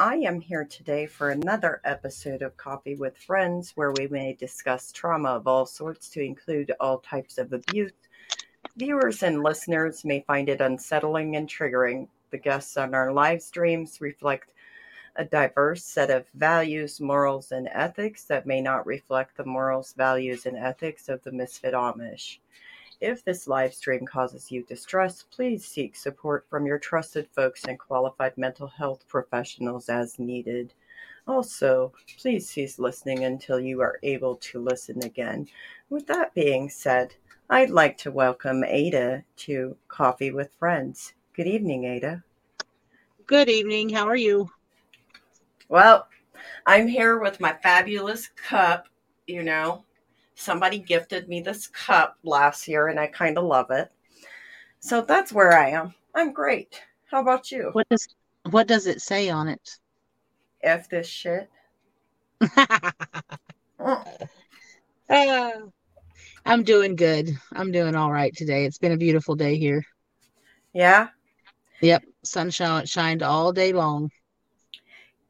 I am here today for another episode of Coffee with Friends where we may discuss trauma of all sorts to include all types of abuse. Viewers and listeners may find it unsettling and triggering. The guests on our live streams reflect a diverse set of values, morals, and ethics that may not reflect the morals, values, and ethics of the Misfit Amish. If this live stream causes you distress, please seek support from your trusted folks and qualified mental health professionals as needed. Also, please cease listening until you are able to listen again. With that being said, I'd like to welcome Ada to Coffee with Friends. Good evening, Ada. Good evening. How are you? Well, I'm here with my fabulous cup, you know, somebody gifted me this cup last year and I kind of love it. So that's where I am. I'm great. How about you? What does what does it say on it? F this shit. uh, I'm doing good. I'm doing all right today. It's been a beautiful day here. Yeah. Yep. Sunshine shined all day long.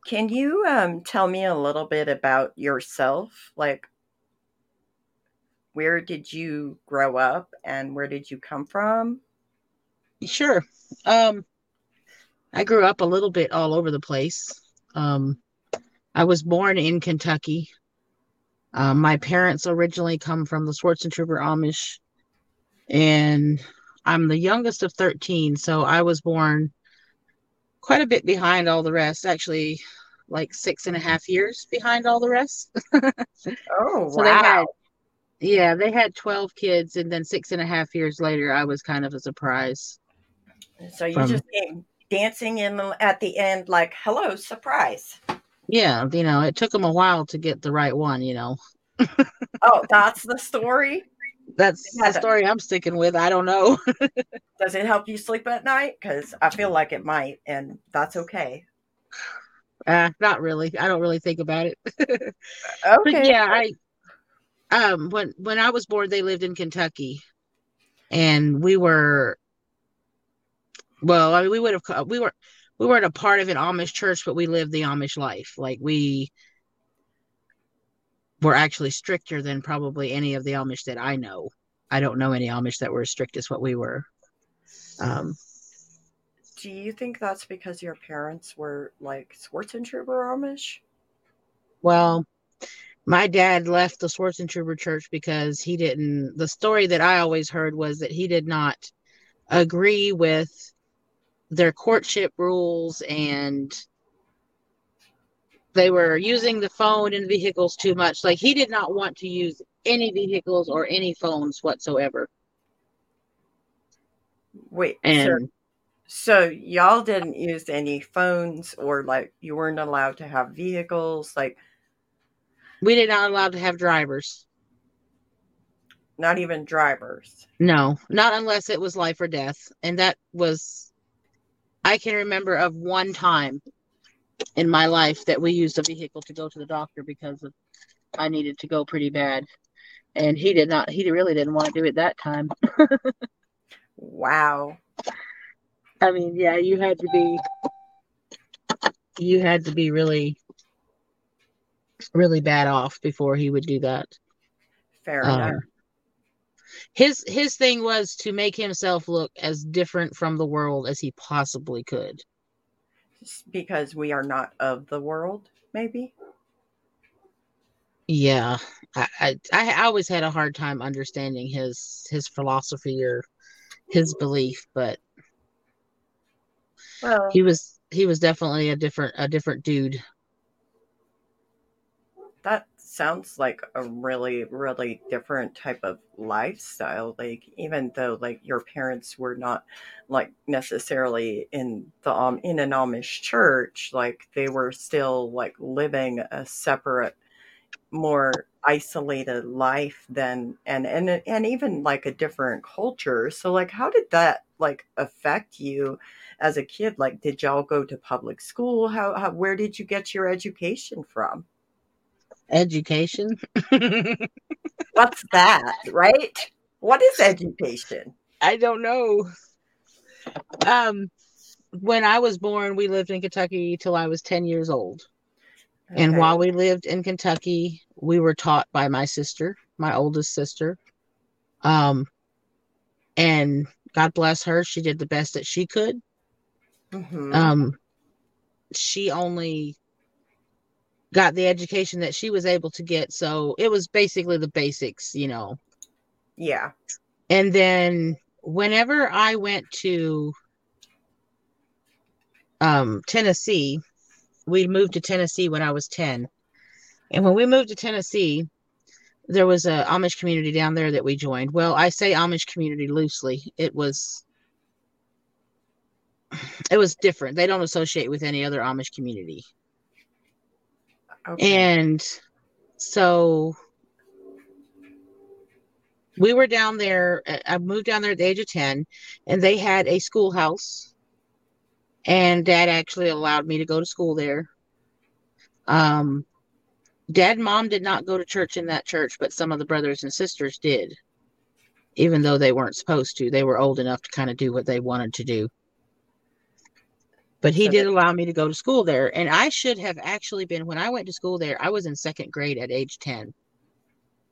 Can you um, tell me a little bit about yourself? Like, where did you grow up and where did you come from? Sure. Um, I grew up a little bit all over the place. Um, I was born in Kentucky. Um, my parents originally come from the Swartzentruber Amish, and I'm the youngest of 13, so I was born quite a bit behind all the rest. Actually, like six and a half years behind all the rest. oh, so wow. They had, yeah, they had 12 kids, and then six and a half years later, I was kind of a surprise. So you from, just came dancing in the, at the end, like, hello, surprise. Yeah, you know, it took them a while to get the right one, you know. oh, that's the story? That's the story I'm sticking with. I don't know. Does it help you sleep at night? Because I feel like it might, and that's okay. Uh, not really. I don't really think about it. okay. But yeah, I um when when I was born they lived in Kentucky. And we were well I mean we would have we were we weren't a part of an Amish church but we lived the Amish life. Like we were actually stricter than probably any of the Amish that I know. I don't know any Amish that were as strict as what we were. Um do you think that's because your parents were like Swartzentruber Amish? well my dad left the Swartzentruber church because he didn't the story that I always heard was that he did not agree with their courtship rules and they were using the phone and vehicles too much. Like he did not want to use any vehicles or any phones whatsoever. Wait, and so, so y'all didn't use any phones or like you weren't allowed to have vehicles like we did not allowed to have drivers. Not even drivers. No, not unless it was life or death. And that was, I can remember of one time in my life that we used a vehicle to go to the doctor because of, I needed to go pretty bad. And he did not, he really didn't want to do it that time. wow. I mean, yeah, you had to be, you had to be really really bad off before he would do that. Fair um, enough. His his thing was to make himself look as different from the world as he possibly could. Because we are not of the world, maybe. Yeah, I, I I always had a hard time understanding his his philosophy or his belief, but well, he was he was definitely a different a different dude sounds like a really really different type of lifestyle like even though like your parents were not like necessarily in the um in an amish church like they were still like living a separate more isolated life than and and and even like a different culture. So like how did that like affect you as a kid? Like did y'all go to public school? How, how where did you get your education from education. What's that, right? What is education? I don't know. Um when I was born, we lived in Kentucky till I was 10 years old. And while we lived in Kentucky, we were taught by my sister, my oldest sister. Um, and God bless her, she did the best that she could. Mhm. Um, she only got the education that she was able to get, so it was basically the basics, you know. yeah. And then whenever I went to um, Tennessee, we moved to Tennessee when I was 10. And when we moved to Tennessee, there was a Amish community down there that we joined. Well, I say Amish community loosely. It was it was different. They don't associate with any other Amish community. Okay. And so we were down there. I moved down there at the age of 10, and they had a schoolhouse. And dad actually allowed me to go to school there. Um, dad and mom did not go to church in that church, but some of the brothers and sisters did, even though they weren't supposed to. They were old enough to kind of do what they wanted to do. But he did allow me to go to school there. And I should have actually been, when I went to school there, I was in second grade at age 10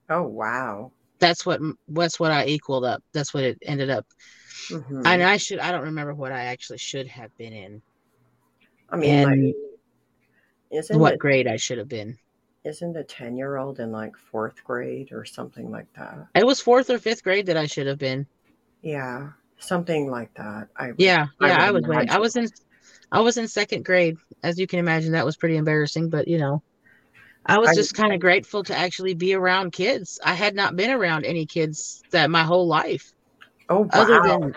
oh wow. that's what that's what I equaled up. That's what it ended up. Mhm. And I should I don't remember what I actually should have been in. I mean, like, and isn't what it, grade I should have been. isn't a ten year old in like fourth grade or something like that? It was fourth or fifth grade that I should have been. Yeah, something like that. I Yeah, I yeah, I, was way, I was in I was in second grade. As you can imagine, that was pretty embarrassing, but you know. I was I- just kind of grateful to actually be around kids. I had not been around any kids that my whole life. Oh wow. other than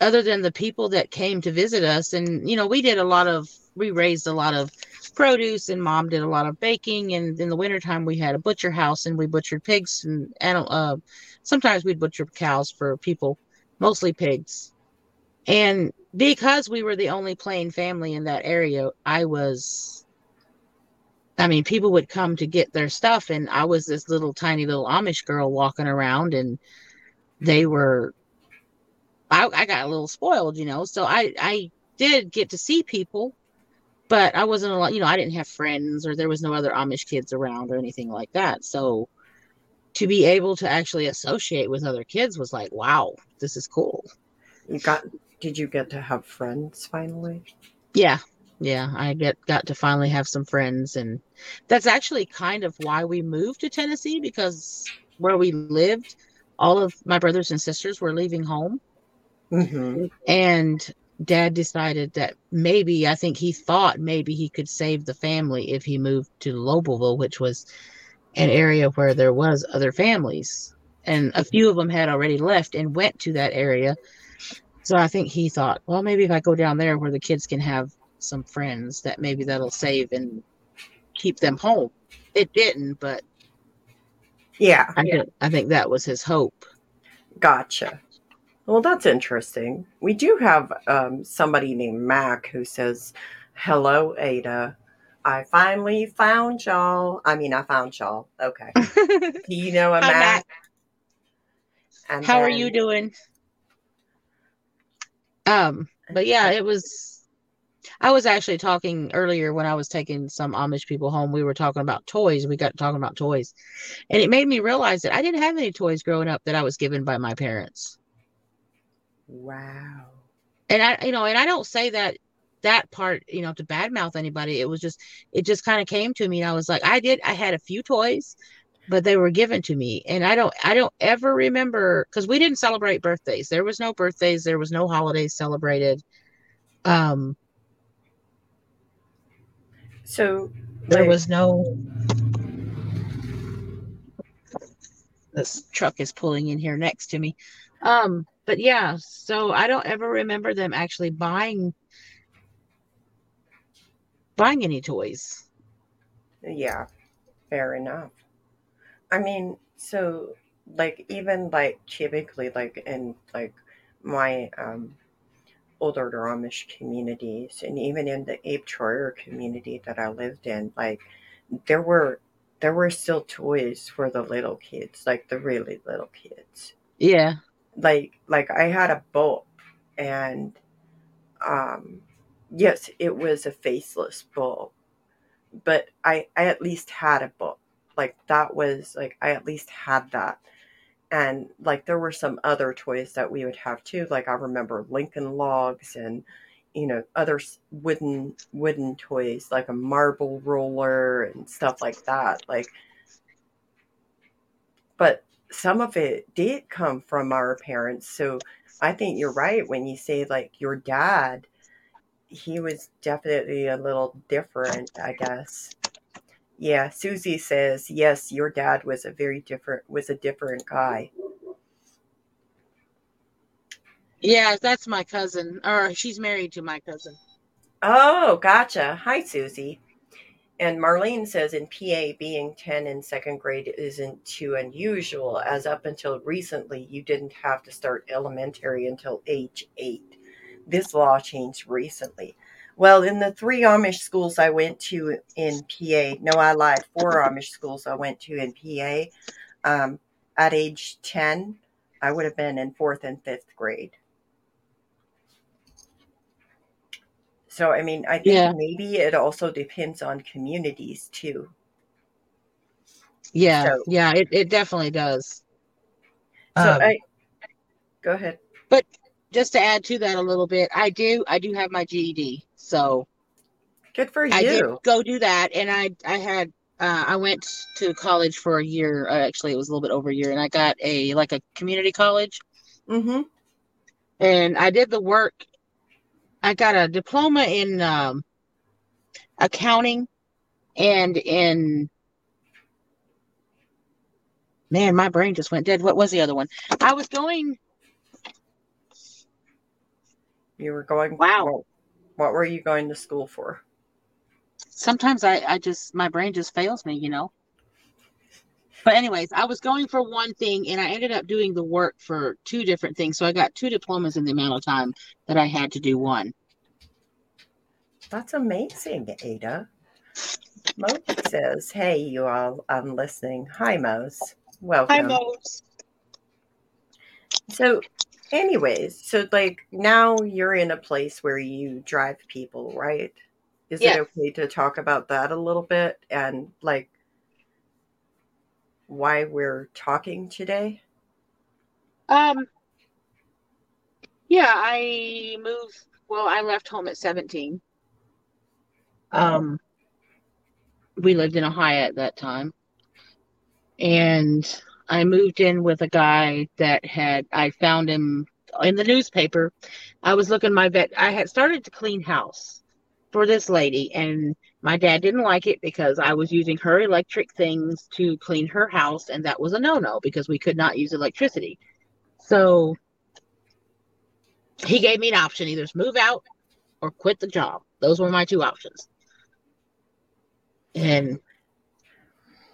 other than the people that came to visit us and you know we did a lot of we raised a lot of produce and mom did a lot of baking and in the wintertime we had a butcher house and we butchered pigs and uh, sometimes we'd butcher cows for people mostly pigs and because we were the only plain family in that area i was i mean people would come to get their stuff and i was this little tiny little amish girl walking around and they were I, I got a little spoiled, you know. So I I did get to see people, but I wasn't a lot, you know. I didn't have friends, or there was no other Amish kids around, or anything like that. So to be able to actually associate with other kids was like, wow, this is cool. you got? Did you get to have friends finally? Yeah, yeah. I get got to finally have some friends, and that's actually kind of why we moved to Tennessee because where we lived, all of my brothers and sisters were leaving home. Mm-hmm. and dad decided that maybe i think he thought maybe he could save the family if he moved to lobelville which was an area where there was other families and a few of them had already left and went to that area so i think he thought well maybe if i go down there where the kids can have some friends that maybe that'll save and keep them home it didn't but Yeah, i think i think that was his hope gotcha. Well, that's interesting. We do have um, somebody named Mac who says, "Hello, Ada. I finally found y'all. I mean, I found y'all. Okay. Do you know a Hi, Mac? Mac. And How are you doing? Um, but yeah, it was. I was actually talking earlier when I was taking some Amish people home. We were talking about toys. We got talking about toys, and it made me realize that I didn't have any toys growing up that I was given by my parents. Wow. And I, you know, and I don't say that that part, you know, to badmouth anybody. It was just, it just kind of came to me, and I was like, I did. I had a few toys, but they were given to me, and I don't, I don't ever remember because we didn't celebrate birthdays. There was no birthdays. There was no holidays celebrated. Um, So there was no. This truck is pulling in here next to me. Um, but yeah, so I don't ever remember them actually buying buying any toys. Yeah, fair enough. I mean, so like even like typically like in like my um older Amish communities and even in the Abe Troyer community that I lived in, like there were there were still toys for the little kids, like the really little kids. Yeah. Like like I had a boat and um yes, it was a faceless bull, but I, I at least had a bull. Like that was like I at least had that. And like there were some other toys that we would have too. Like I remember Lincoln logs and you know other wooden wooden toys like a marble roller and stuff like that. Like, but some of it did come from our parents. So I think you're right when you say like your dad, he was definitely a little different, I guess. Yeah, Susie says, yes, your dad was a very different was a different guy. Yeah, that's my cousin, or she's married to my cousin. Oh, gotcha. Hi, Susie. And Marlene says in PA, being 10 in second grade isn't too unusual, as up until recently, you didn't have to start elementary until age eight. This law changed recently. Well, in the three Amish schools I went to in PA, no, I lied, four Amish schools I went to in PA, um, at age 10, I would have been in fourth and fifth grade. So, I mean, I think Yeah. maybe it also depends on communities too. Yeah, So, yeah, it, it definitely does. so Um, I go ahead. but just to add to that a little bit, I do I do have my GED. So Good for you. I did go do that and I I had uh, I went to college for a year. Uh, actually, it was a little bit over a year, and I got a like a community college, Mm-hmm. and I did the work. I got a diploma in um, accounting and in man, my brain just went dead. What was the other one? I was going. You were going. Wow. What, what were you going to school for? Sometimes I I just my brain just fails me, you know. But anyways, I was going for one thing and I ended up doing the work for two different things. So I got two diplomas in the amount of time that I had to do one. That's amazing, Ada. Mose says, "Hey, you all, I'm listening. Hi, Mose. Welcome." Hi, Mose. So, anyways, so like now you're in a place where you drive people, right? Is Yes. it okay to talk about that a little bit and like why we're talking today? Um yeah, I moved well, I left home at 17. Um we lived in Ohio at that time. And I moved in with a guy that had I found him in the newspaper. I was looking my vet I had started to clean house for this lady and my dad didn't like it because I was using her electric things to clean her house and that was a no-no because we could not use electricity. So he gave me an option either move out or quit the job. Those were my two options. And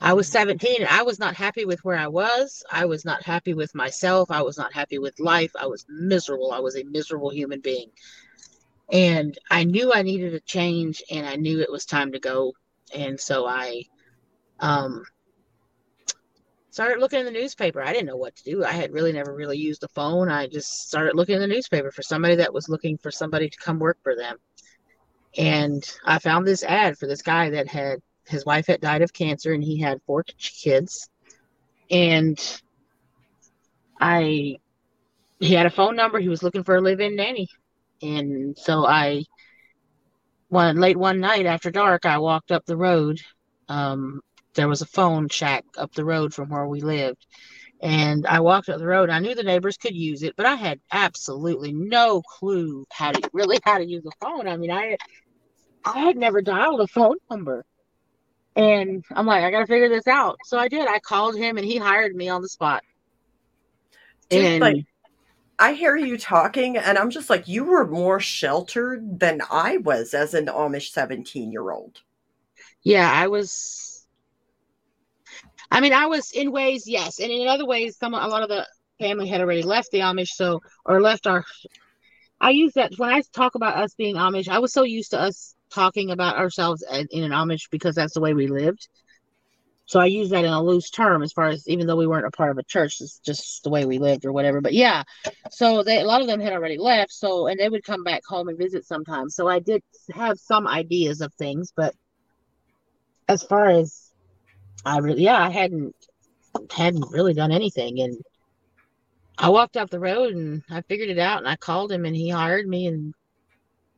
I was 17 and I was not happy with where I was. I was not happy with myself. I was not happy with life. I was miserable. I was a miserable human being. And I knew I needed a change and I knew it was time to go. And so I um started looking in the newspaper. I didn't know what to do. I had really never really used the phone. I just started looking in the newspaper for somebody that was looking for somebody to come work for them. And I found this ad for this guy that had his wife had died of cancer and he had four kids. And I he had a phone number. He was looking for a live-in nanny. And so I one late one night after dark, I walked up the road. Um, there was a phone shack up the road from where we lived. And I walked up the road. I knew the neighbors could use it, but I had absolutely no clue how to really how to use a phone. I mean, I I had never dialed a phone number. And I'm like, I gotta figure this out. So I did. I called him and he hired me on the spot. Dude, And like I hear you talking and I'm just like you were more sheltered than I was as an Amish 17-year-old. yeah, I was I mean, I was in ways, yes, and in other ways, some a lot of the family had already left the Amish, so or left our. I use that when I talk about us being Amish. I was so used to us talking about ourselves in an Amish because that's the way we lived. So I use that in a loose term as far as even though we weren't a part of a church, it's just the way we lived or whatever. But yeah, so they a lot of them had already left. So and they would come back home and visit sometimes. So I did have some ideas of things, but as far as I really yeah, I hadn't hadn't really done anything and I walked up the road and I figured it out and I called him and he hired me and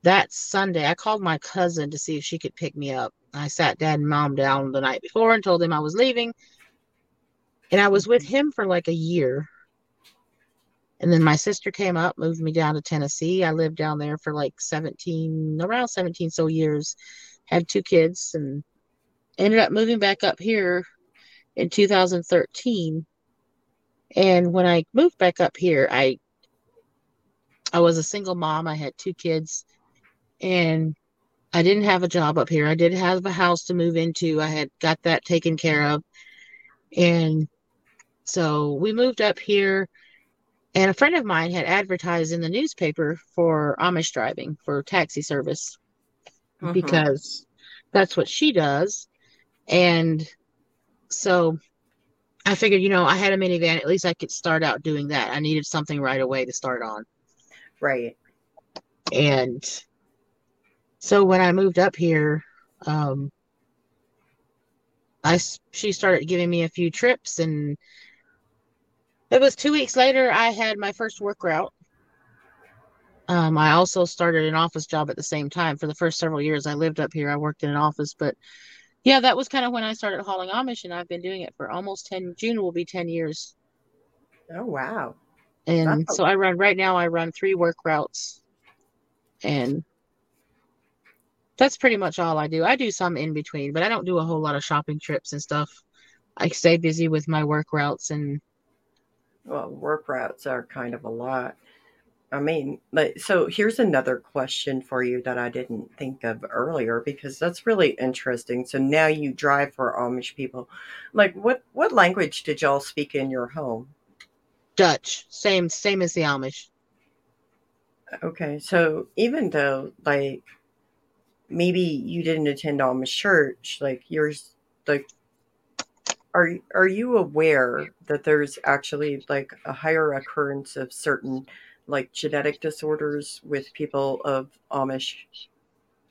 that Sunday I called my cousin to see if she could pick me up I sat dad and mom down the night before and told them I was leaving. And I was with mm-hmm. him for like a year. And then my sister came up, moved me down to Tennessee. I lived down there for like 17, around 17 so years, had two kids, and ended up moving back up here in 2013. And when I moved back up here, I I was a single mom. I had two kids, and I didn't have a job up here. I did have a house to move into. I had got that taken care of. And so we moved up here and a friend of mine had advertised in the newspaper for Amish driving for taxi service mm-hmm. because that's what she does. And so I figured, you know, I had a minivan, at least I could start out doing that. I needed something right away to start on. Right. And so when I moved up here, um, I she started giving me a few trips, and it was two weeks later I had my first work route. Um, I also started an office job at the same time. For the first several years I lived up here, I worked in an office, but yeah, that was kind of when I started hauling Amish, and I've been doing it for almost ten. June will be ten years. Oh wow! And so I run right now. I run three work routes, and that's pretty much all I do. I do some in between, but I don't do a whole lot of shopping trips and stuff. I stay busy with my work routes and well, work routes are kind of a lot. I mean, like, so here's another question for you that I didn't think of earlier because that's really interesting. So now you drive for Amish people. Like, what what language did y'all speak in your home? Dutch, same same as the Amish. Okay, so even though like maybe you didn't attend Amish church, like yours, like, are are you aware that there's actually like a higher occurrence of certain like genetic disorders with people of Amish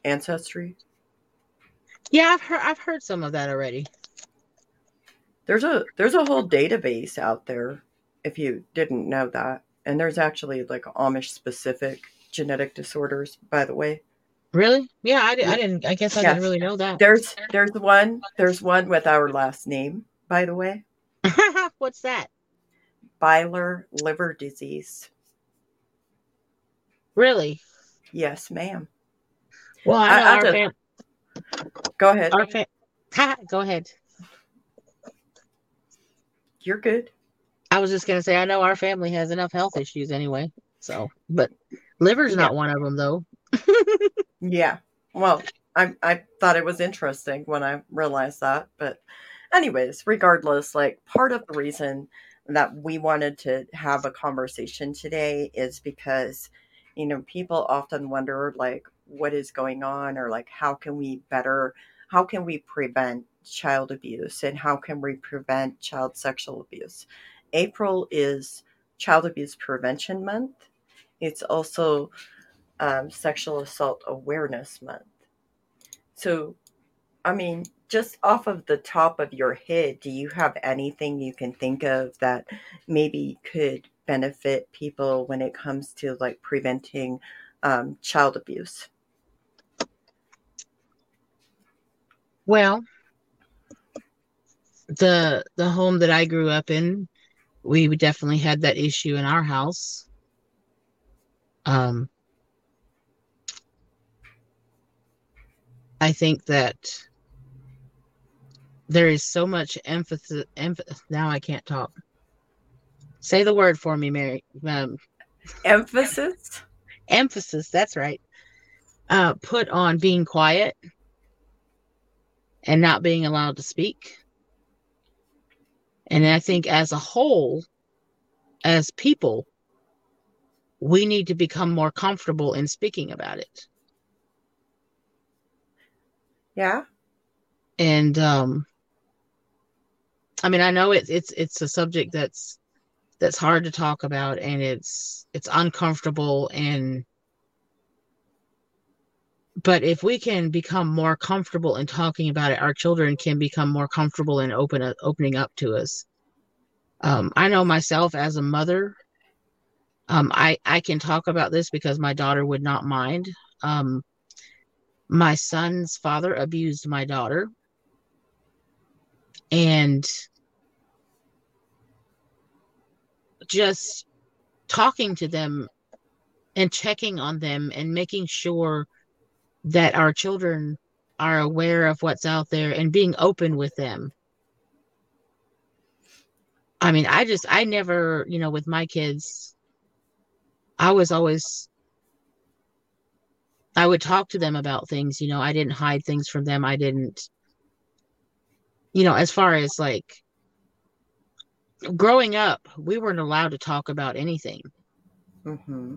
ancestry? Yeah, I've heard I've heard some of that already. There's a there's a whole database out there if you didn't know that. And there's actually like Amish specific genetic disorders, by the way. Really? Yeah, I, I didn't. I guess I didn't really know that. There's there's one there's one with our last name, by the way. What's that? Byler liver disease. Really? Yes, ma'am. Well, I know I, our fam- Go ahead. Our fa- go ahead. You're good. I was just gonna say I know our family has enough health issues anyway. So, but liver's yeah. not one of them though. Yeah. Well, I I thought it was interesting when I realized that, but anyways, regardless, like part of the reason that we wanted to have a conversation today is because you know, people often wonder like what is going on or like how can we better how can we prevent child abuse and how can we prevent child sexual abuse? April is Child Abuse Prevention Month. It's also um, Sexual Assault Awareness Month. So, I mean, just off of the top of your head, do you have anything you can think of that maybe could benefit people when it comes to like preventing um, child abuse? Well, the the home that I grew up in, we definitely had that issue in our house. Um, I think that there is so much emphasis. Emph- now I can't talk. Say the word for me, Mary. Um, emphasis. Emphasis. That's right. Uh, put on being quiet and not being allowed to speak. And I think as a whole, as people, we need to become more comfortable in speaking about it. Yeah. And um I mean, I know it's it's it's a subject that's that's hard to talk about and it's it's uncomfortable and but if we can become more comfortable in talking about it our children can become more comfortable in open opening up to us um, i know myself as a mother um, I, I can talk about this because my daughter would not mind um, my son's father abused my daughter and just talking to them and checking on them and making sure that our children are aware of what's out there and being open with them. I mean, I just, I never, you know, with my kids, I was always, I would talk to them about things, you know, I didn't hide things from them. I didn't, you know, as far as like growing up, we weren't allowed to talk about anything. Mm-hmm.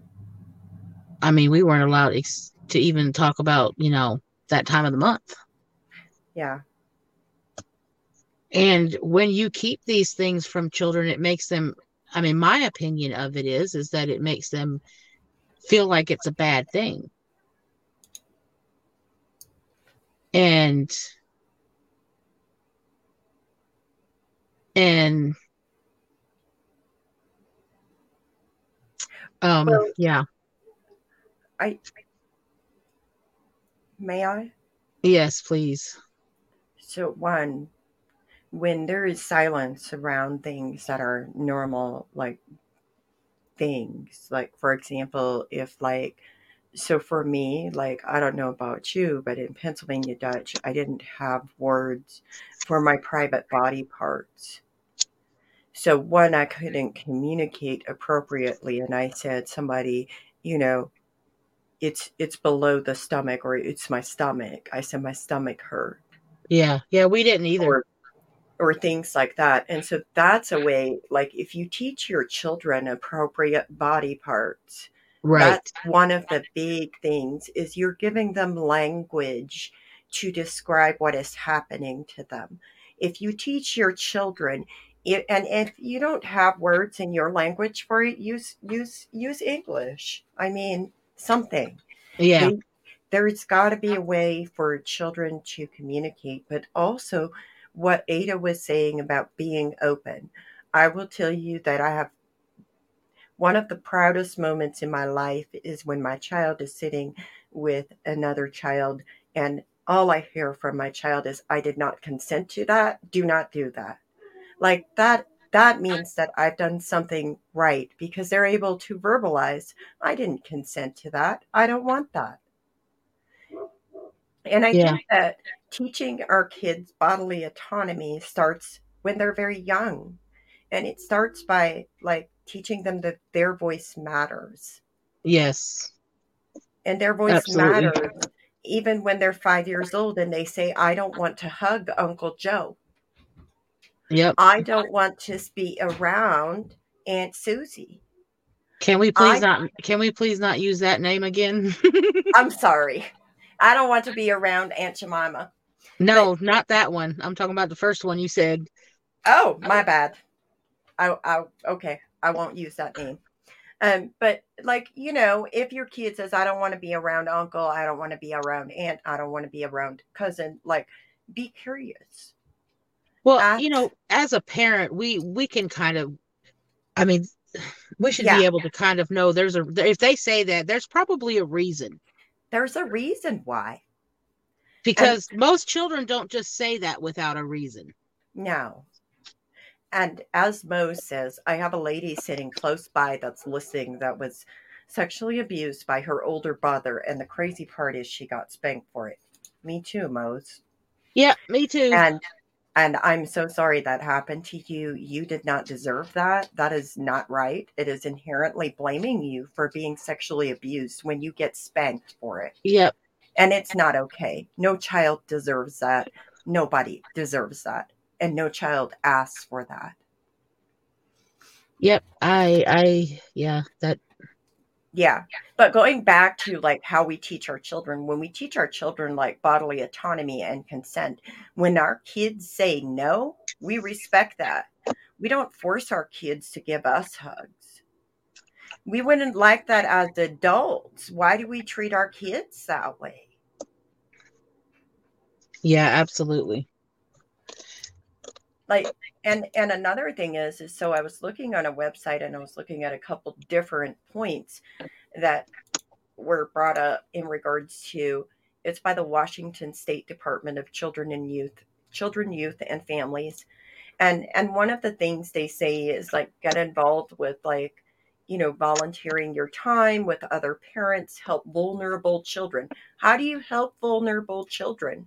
I mean, we weren't allowed ex- to even talk about, you know, that time of the month. Yeah. And when you keep these things from children, it makes them, I mean, my opinion of it is, is that it makes them feel like it's a bad thing. And, and Um, well, yeah. I may I? Yes, please. So one, when there is silence around things that are normal, like things, like for example, if like so for me, like I don't know about you, but in Pennsylvania Dutch, I didn't have words for my private body parts. So one, I couldn't communicate appropriately, and I said somebody, you know, it's it's below the stomach or it's my stomach. I said my stomach hurt. Yeah, yeah, we didn't either. Or, or things like that. And so that's a way, like if you teach your children appropriate body parts, right. that's one of the big things is you're giving them language to describe what is happening to them. If you teach your children it, and if you don't have words in your language for it, use use use English. I mean, something. Yeah. They, there's got to be a way for children to communicate, but also what Ada was saying about being open. I will tell you that I have one of the proudest moments in my life is when my child is sitting with another child and all I hear from my child is, I did not consent to that. Do not do that like that that means that I've done something right because they're able to verbalize, I didn't consent to that. I don't want that. And I yeah. think that teaching our kids bodily autonomy starts when they're very young. And it starts by like teaching them that their voice matters. Yes. And their voice Absolutely. matters even when they're five years old and they say, I don't want to hug Uncle Joe. Yep. I don't want to be around Aunt Susie. Can we please I, not can we please not use that name again? I'm sorry. I don't want to be around Aunt Jemima. No, but, not that one. I'm talking about the first one you said. Oh, my bad. I, I okay. I won't use that name. Um, but like you know, if your kid says, "I don't want to be around uncle," I don't want to be around aunt, I don't want to be around cousin, like be curious. Well, you know, as a parent, we we can kind of, I mean, we should yeah. be able to kind of know there's a if they say that there's probably a reason. There's a reason why. Because and, most children don't just say that without a reason. No. And as Mose says, I have a lady sitting close by that's listening that was sexually abused by her older brother, and the crazy part is she got spanked for it. Me too, Mose. Yeah, me too. And and I'm so sorry that happened to you. You did not deserve that. That is not right. It is inherently blaming you for being sexually abused when you get spanked for it. Yep. And it's not okay. No child deserves that. Nobody deserves that. And no child asks for that. Yep. I I yeah, that Yeah. But going back to like how we teach our children, when we teach our children like bodily autonomy and consent, when our kids say no, we respect that. We don't force our kids to give us hugs. We wouldn't like that as adults. Why do we treat our kids that way? Yeah, absolutely. Like and and another thing is is so I was looking on a website and I was looking at a couple different points that were brought up in regards to it's by the Washington State Department of Children and Youth, Children, Youth and Families. And and one of the things they say is like get involved with like you know volunteering your time with other parents help vulnerable children how do you help vulnerable children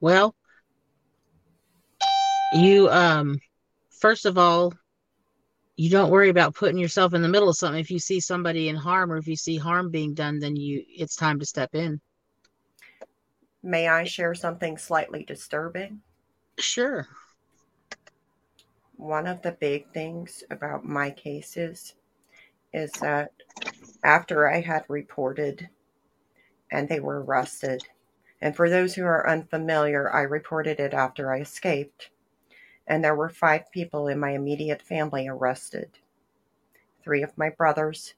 well you um first of all you don't worry about putting yourself in the middle of something. If you see somebody in harm or if you see harm being done then you it's time to step in. May i share something slightly disturbing? Sure. One of the big things about my cases is that after i had reported and they were arrested and for those who are unfamiliar i reported it after i escaped and there were five people in my immediate family arrested three of my brothers,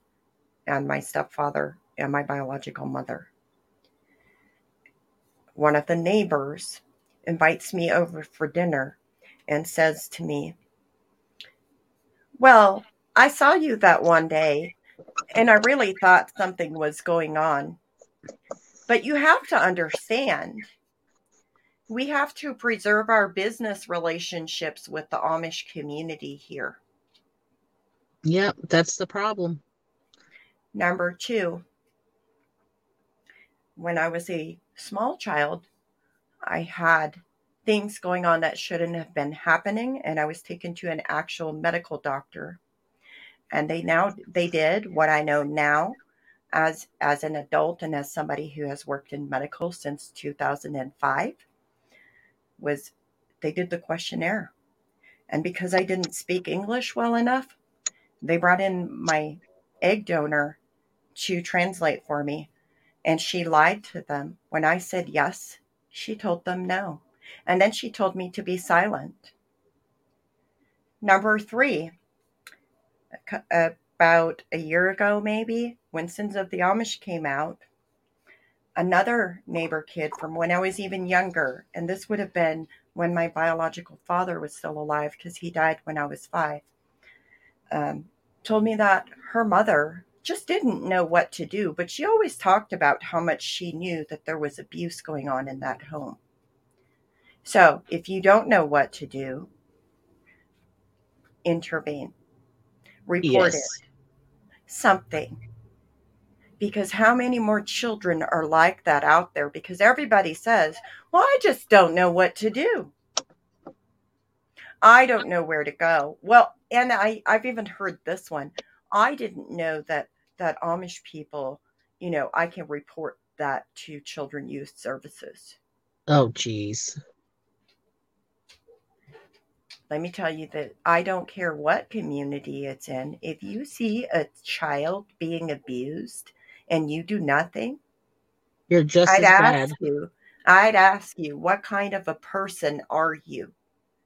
and my stepfather, and my biological mother. One of the neighbors invites me over for dinner and says to me, Well, I saw you that one day, and I really thought something was going on. But you have to understand we have to preserve our business relationships with the Amish community here. Yep, that's the problem. Number two, when I was a small child, I had things going on that shouldn't have been happening, and I was taken to an actual medical doctor. And they now they did what I know now as as an adult and as somebody who has worked in medical since 2005 was they did the questionnaire. And because I didn't speak English well enough, they brought in my egg donor to translate for me. And she lied to them. When I said yes, she told them no. And then she told me to be silent. Number three, about a year ago, maybe, when Sins of the Amish came out, another neighbor kid from when I was even younger, and this would have been when my biological father was still alive because he died when I was five, um, told me that her mother just didn't know what to do, but she always talked about how much she knew that there was abuse going on in that home. So if you don't know what to do, intervene, report yes. it, something because how many more children are like that out there? Because everybody says, well, I just don't know what to do. I don't know where to go. Well, and I, I've even heard this one. I didn't know that that Amish people, you know, I can report that to Children Youth Services. Oh, geez. Let me tell you that I don't care what community it's in. If you see a child being abused, and you do nothing, you're just I'd ask bad. you. I'd ask you, what kind of a person are you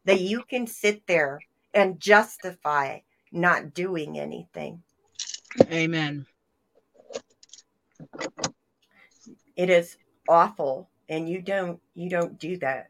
that you can sit there and justify not doing anything? Amen. It is awful and you don't you don't do that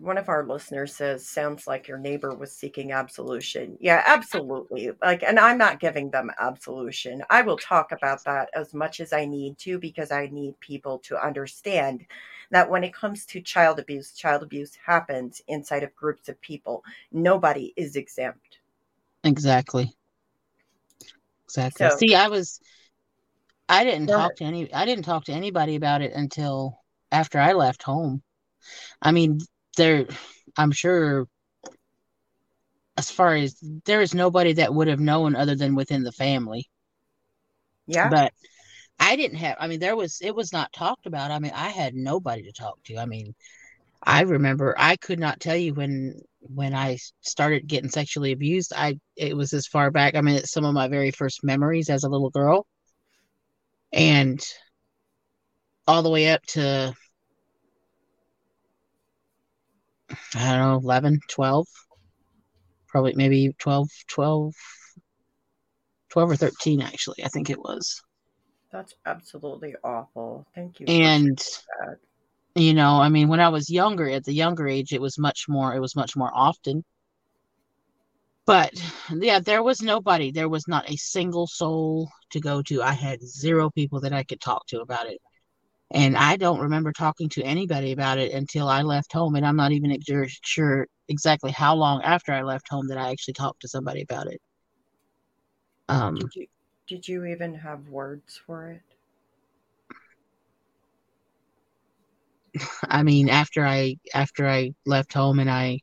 one of our listeners says sounds like your neighbor was seeking absolution. Yeah absolutely. Like and i'm not giving them absolution. I will talk about that as much as i need to because i need people to understand that when it comes to child abuse child abuse happens inside of groups of people. Nobody is exempt. Exactly. Exactly. So, see i was i didn't talk to any i didn't talk to anybody about it until after i left home. I mean, there i'm sure as far as there is nobody that would have known other than within the family yeah but i didn't have i mean there was it was not talked about i mean i had nobody to talk to i mean I remember I could not tell you when when I started getting sexually abused. I it was as far back. I mean, it's some of my very first memories as a little girl, and all the way up to I don't know 11, 12, probably maybe 12, 12, 12 or 13 actually. I think it was. That's absolutely awful. Thank you. And you know, I mean, when I was younger, at the younger age, it was much more. It was much more often. But yeah, there was nobody. There was not a single soul to go to. I had zero people that I could talk to about it. And I don't remember talking to anybody about it until I left home. And I'm not even sure exactly how long after I left home that I actually talked to somebody about it. Um, did you did you even have words for it? I mean, after I after I left home and I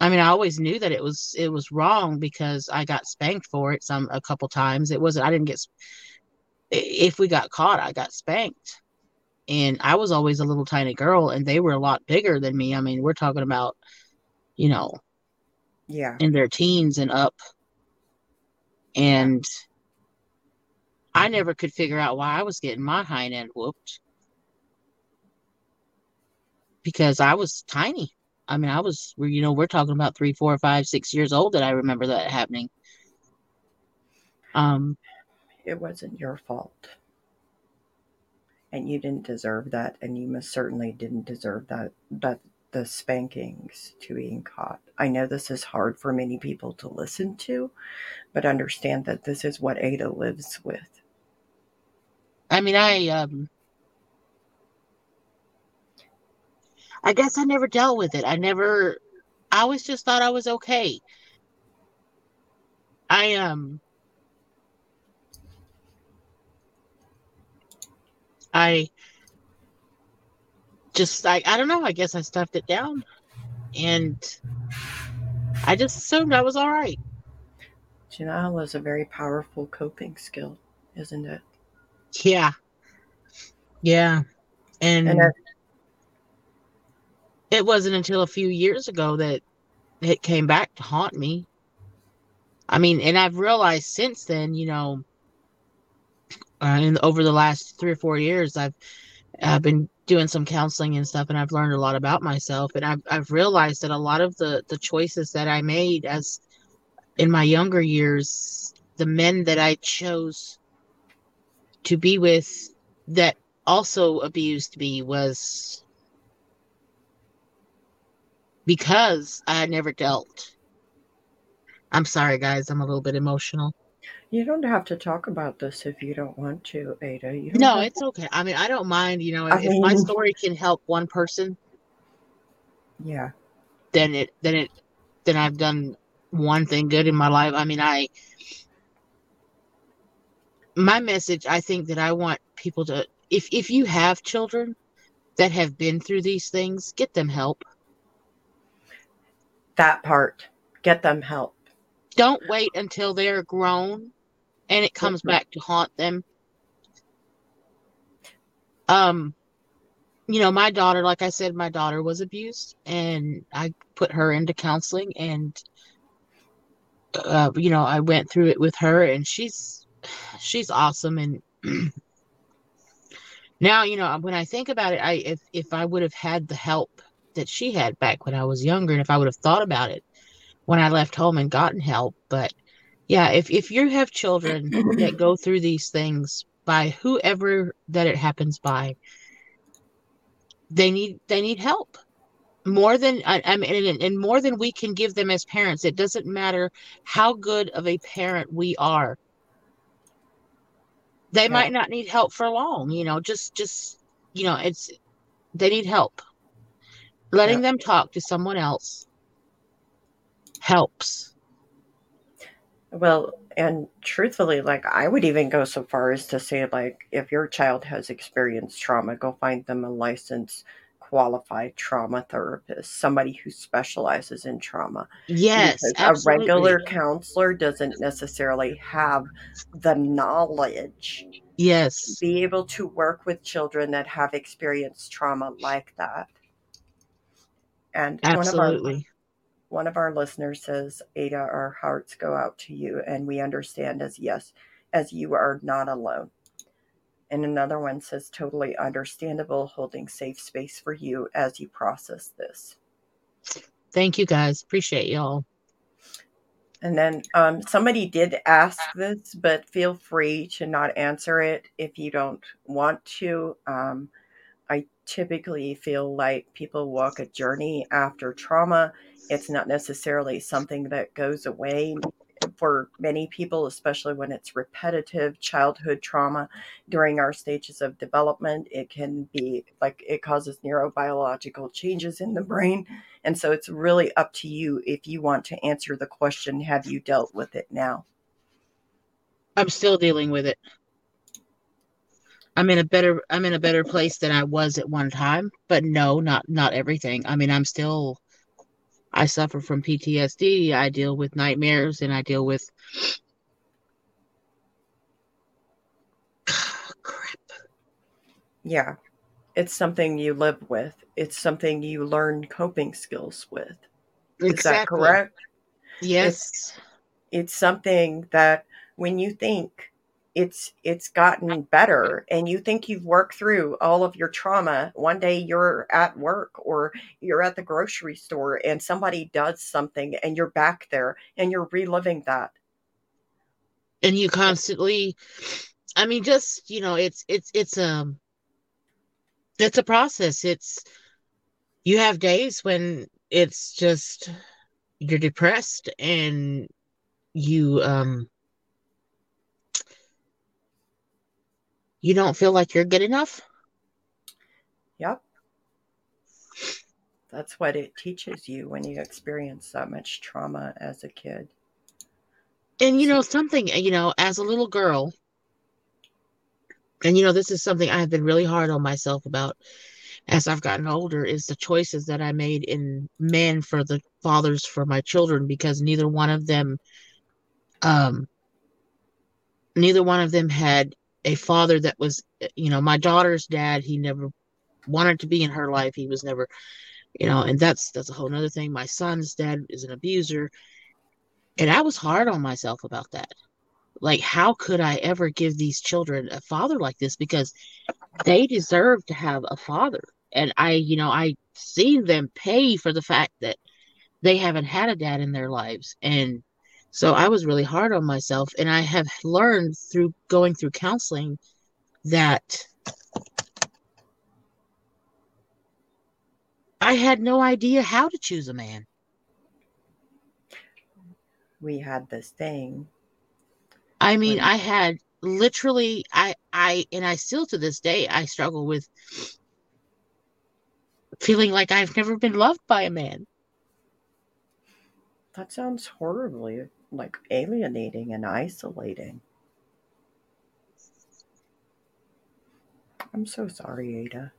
I mean, I always knew that it was it was wrong because I got spanked for it some a couple times. It wasn't I didn't get if we got caught, I got spanked. And I was always a little tiny girl and they were a lot bigger than me. I mean, we're talking about you know, yeah, in their teens and up. And I never could figure out why I was getting my hind end whooped because I was tiny. I mean, I was, you know, we're talking about three, four, five, six years old that I remember that happening. Um, it wasn't your fault, and you didn't deserve that, and you most certainly didn't deserve that. That the spankings to being caught. I know this is hard for many people to listen to, but understand that this is what Ada lives with. I mean, I um, I guess I never dealt with it. I never I always just thought I was okay. I um I just I, I don't know, I guess I stuffed it down and I just assumed I was all right. Denial is a very powerful coping skill, isn't it? Yeah. Yeah. And, and it wasn't until a few years ago that it came back to haunt me. I mean, and I've realized since then, you know, uh, over the last three or four years, I've I've been doing some counseling and stuff, and I've learned a lot about myself, and I've I've realized that a lot of the the choices that I made as in my younger years, the men that I chose to be with that also abused me was because I never dealt. I'm sorry, guys. I'm a little bit emotional. You don't have to talk about this if you don't want to, Ada. You no, it's to... okay. I mean, I don't mind. You know, if, mean... if, my story can help one person, yeah, then it then it then I've done one thing good in my life. I mean, I my message. I think that I want people to if if you have children that have been through these things, get them help that part. Get them help. Don't wait until they're grown and it comes back to haunt them. Um, you know, my daughter, like I said, my daughter was abused, and I put her into counseling, and uh, you know, I went through it with her, and she's she's awesome. And now, you know, when I think about it, I if if I would have had the help that she had back when I was younger, and if I would have thought about it when I left home and gotten help. But yeah, if if you have children that go through these things by whoever that it happens by, they need they need help more than I, I mean, and, and more than we can give them as parents. It doesn't matter how good of a parent we are. They might not need help for long, you know. Just just you know, it's they need help letting yeah. them talk to someone else helps well and truthfully like i would even go so far as to say like if your child has experienced trauma go find them a licensed qualified trauma therapist somebody who specializes in trauma. Yes a regular counselor doesn't necessarily have the knowledge yes. be able to work with children that have experienced trauma like that. And Absolutely. One of, our, one of our listeners says, Ada, our hearts go out to you, and we understand as yes, as you are not alone. And another one says, totally understandable, holding safe space for you as you process this. Thank you guys. Appreciate y'all. And then um, somebody did ask this, but feel free to not answer it if you don't want to. Um, typically feel like people walk a journey after trauma. It's not necessarily something that goes away for many people, especially when it's repetitive childhood trauma during our stages of development. It can be like it causes neurobiological changes in the brain. And so it's really up to you if you want to answer the question Have you dealt with it now? I'm still dealing with it. I'm in a better I'm in a better place than I was at one time, but no, not not everything. I mean, I'm still I suffer from PTSD. I deal with nightmares and I deal with crap. Yeah. It's something you live with. It's something you learn coping skills with. Exactly. Is that correct? Yes. It's, it's something that when you think it's it's gotten better and you think you've worked through all of your trauma. One day you're at work or you're at the grocery store and somebody does something and you're back there and you're reliving that. And you constantly i mean just you know it's it's it's um it's a process. It's you have days when it's just you're depressed and you um you don't feel like you're good enough? Yep. That's what it teaches you when you experience that much trauma as a kid. And you know, something, you know, as a little girl, and you know, this is something I have been really hard on myself about as I've gotten older is the choices that I made in men for the fathers for my children because neither one of them um neither one of them had a father that was, eh, you know, my daughter's dad, he never wanted to be in her life. He was never, you know, and that's that's a whole nother thing. My son's dad is an abuser. And I was hard on myself about that. Like, how could I ever give these children a father like this? Because they deserve to have a father. And I, you know, I seen them pay for the fact that they haven't had a dad in their lives. And so I was really hard on myself. And I have learned through going through counseling that I had no idea how to choose a man. We had this thing. I mean, when... I had literally I I and I still to this day I struggle with feeling like I've never been loved by a man. That sounds horribly like alienating and isolating. I'm so sorry, Ada.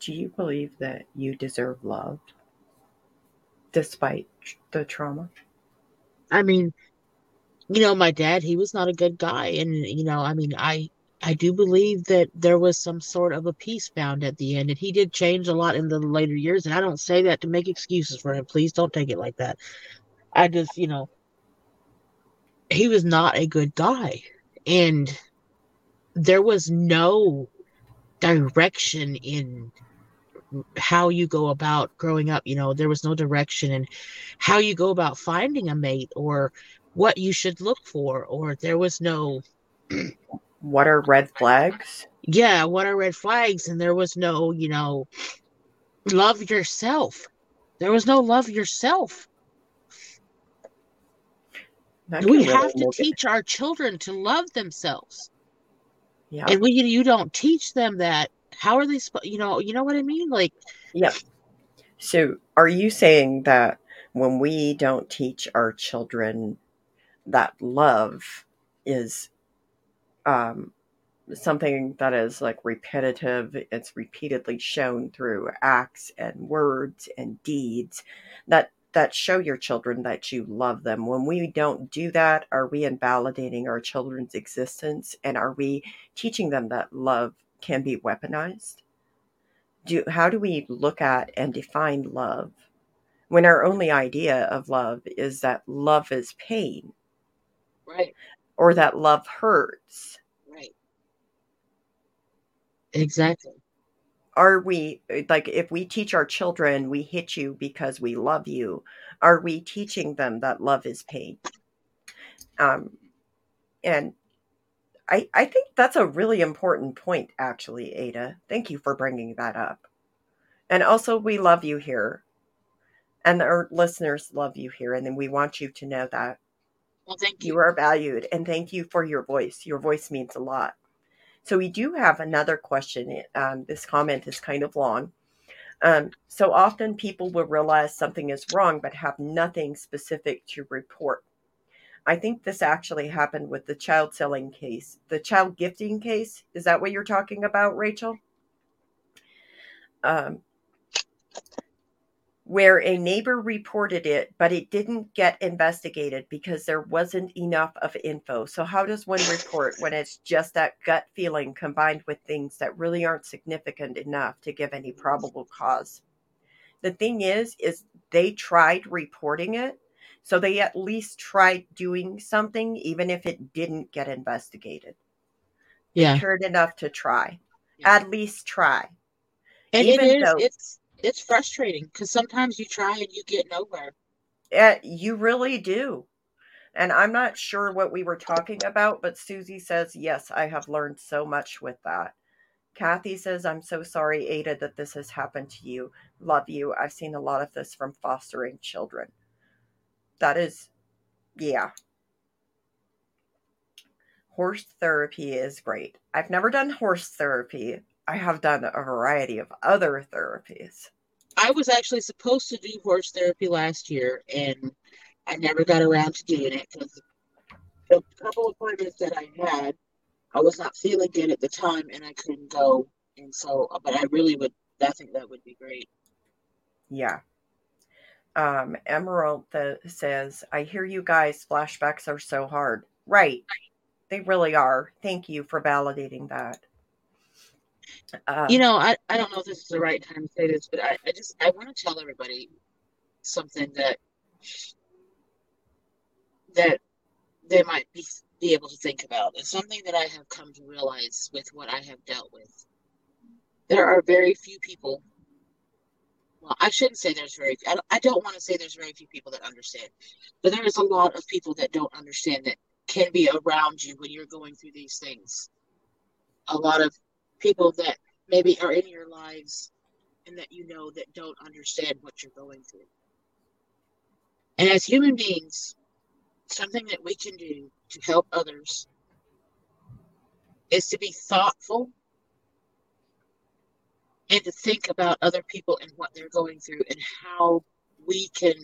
Do you believe that you deserve love despite the trauma? I mean, you know, my dad, he was not a good guy. And, you know, I mean, I. I do believe that there was some sort of a peace found at the end, and he did change a lot in the later years. And I don't say that to make excuses for him. Please don't take it like that. I just, you know, he was not a good guy. And there was no direction in how you go about growing up. You know, there was no direction in how you go about finding a mate or what you should look for, or there was no. what are red flags? Yeah, what are red flags? And there was no, you know, love yourself. There was no love yourself we have to teach it. our children to love themselves. Yeah. And when you, you don't teach them that, how are they supposed, you know, you know what I mean? Like, yeah. So are you saying that when we don't teach our children that love is um, something that is like repetitive, it's repeatedly shown through acts and words and deeds, that that show your children that you love them. When we don't do that, are we invalidating our children's existence and are we teaching them that love can be weaponized? do how do we look at and define love when our only idea of love is that love is pain Right. or that love hurts Right. Exactly. Are we like if we teach our children we hit you because we love you are we teaching them that love is pain? Um and i i think that's a really important point actually ada. Thank you for bringing that up. And also we love you here and our listeners love you here and then we want you to know that Well, thank you. you. are valued and thank you for your voice. Your voice means a lot so we do have another question um, this comment is kind of long. Um, so often people will realize something is wrong but have nothing specific to report. I think this actually happened with the child selling case the child gifting case. Is that what you're talking about rachel? Um, where a neighbor reported it, but it didn't get investigated because there wasn't enough of info. So, how does one report when it's just that gut feeling combined with things that really aren't significant enough to give any probable cause? The thing is, is they tried reporting it, so they at least tried doing something, even if it didn't get investigated. Yeah. Cared enough to try, Yeah. at least try. And Even it is though- it's it's frustrating because sometimes you try and you get nowhere. Uh, you really do. And I'm not sure what we were talking about, but Susie says, yes, I have learned so much with that. Kathy says, I'm so sorry, Ada, that this has happened to you. Love you. I've seen a lot of this from fostering children. That is, yeah. Horse therapy is great. I've never done horse therapy. I have done a variety of other therapies. I was actually supposed to do horse therapy last year, and I never got around to doing it because the couple of appointments that I had, I was not feeling good at the time, and I couldn't go. And so, but I really would. I think that would be great. Yeah. Um, Emerald says, I hear you guys, flashbacks are so hard. Right. They really are. Thank you for validating that. Uh, You know, I, I don't know if this is the right time to say this, but I, I just I want to tell everybody something that that they might be be able to think about. It's something that I have come to realize with what I have dealt with. There are very few people. Well, I shouldn't say there's very. I don't, I don't want to say there's very few people that understand, but there is a lot of people that don't understand that can be around you when you're going through these things. A lot of people that maybe are in your lives and that you know that don't understand what you're going through. And as human beings, something that we can do to help others is to be thoughtful and to think about other people and what they're going through and how we can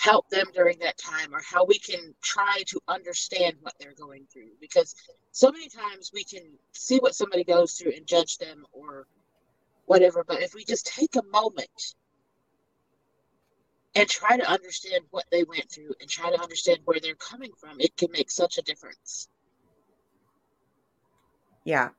help them during that time or how we can try to understand what they're going through because so many times we can see what somebody goes through and judge them or whatever but if we just take a moment and try to understand what they went through and try to understand where they're coming from it can make such a difference Yeah.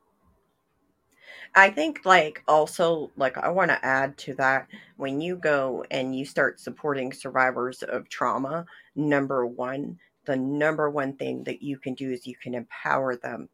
I think, like, also, like, I want to add to that when you go and you start supporting survivors of trauma, number one, the number one thing that you can do is you can empower them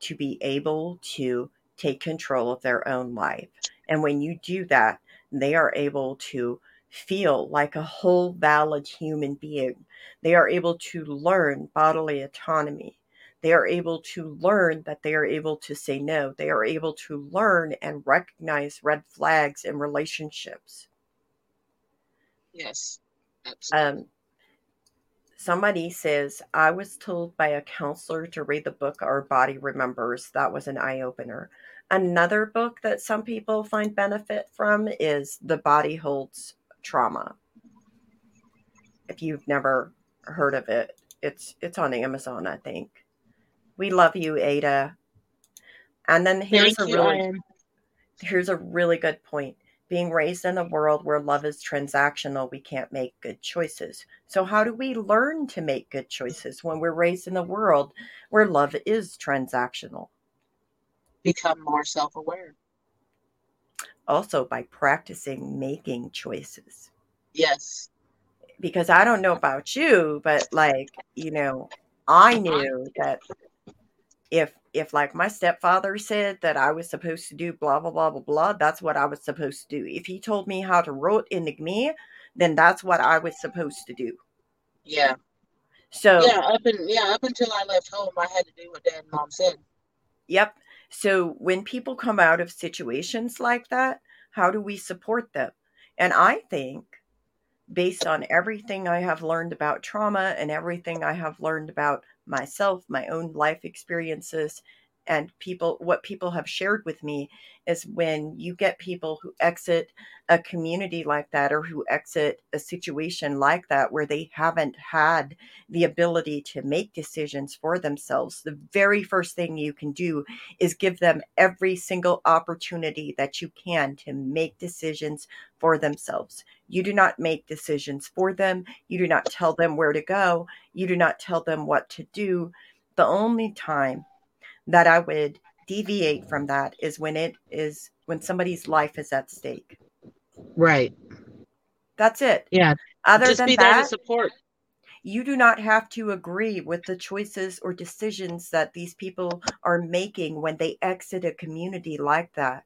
to be able to take control of their own life. And when you do that, they are able to feel like a whole valid human being. They are able to learn bodily autonomy. They are able to learn that they are able to say no. They are able to learn and recognize red flags in relationships. yes absolutely Um, somebody says, I was told by a counselor to read the book Our Body Remembers. That was an eye opener. Another book that some people find benefit from is The Body Holds Trauma. If you've never heard of it, it's it's on Amazon, I think. We love you, Ada. And then here's thank a really here's a really good point. Being raised in a world where love is transactional, we can't make good choices. So, how do we learn to make good choices when we're raised in a world where love is transactional? become more self-aware also by practicing making choices. Yes. Because I don't know about you, but like, you know, I knew that if if like my stepfather said that I was supposed to do blah blah blah blah blah, that's what I was supposed to do. If he told me how to wrote enigma, then that's what I was supposed to do. Yeah. So yeah, up and yeah, up until I left home, I had to do what dad and mom said. Yep. So when people come out of situations like that, how do we support them? And I think based on everything I have learned about trauma and everything I have learned about myself, my own life experiences, and people what people have shared with me is when you get people who exit a community like that or who exit a situation like that where they haven't had the ability to make decisions for themselves the very first thing you can do is give them every single opportunity that you can to make decisions for themselves. You do not make decisions for them. You do not tell them where to go. You do not tell them what to do. The only time that I would deviate from that is when it is when somebody's life is at stake. Right. That's it. Yeah. Other Just than be that, there to support. you do not have to agree with the choices or decisions that these people are making when they exit a community like that.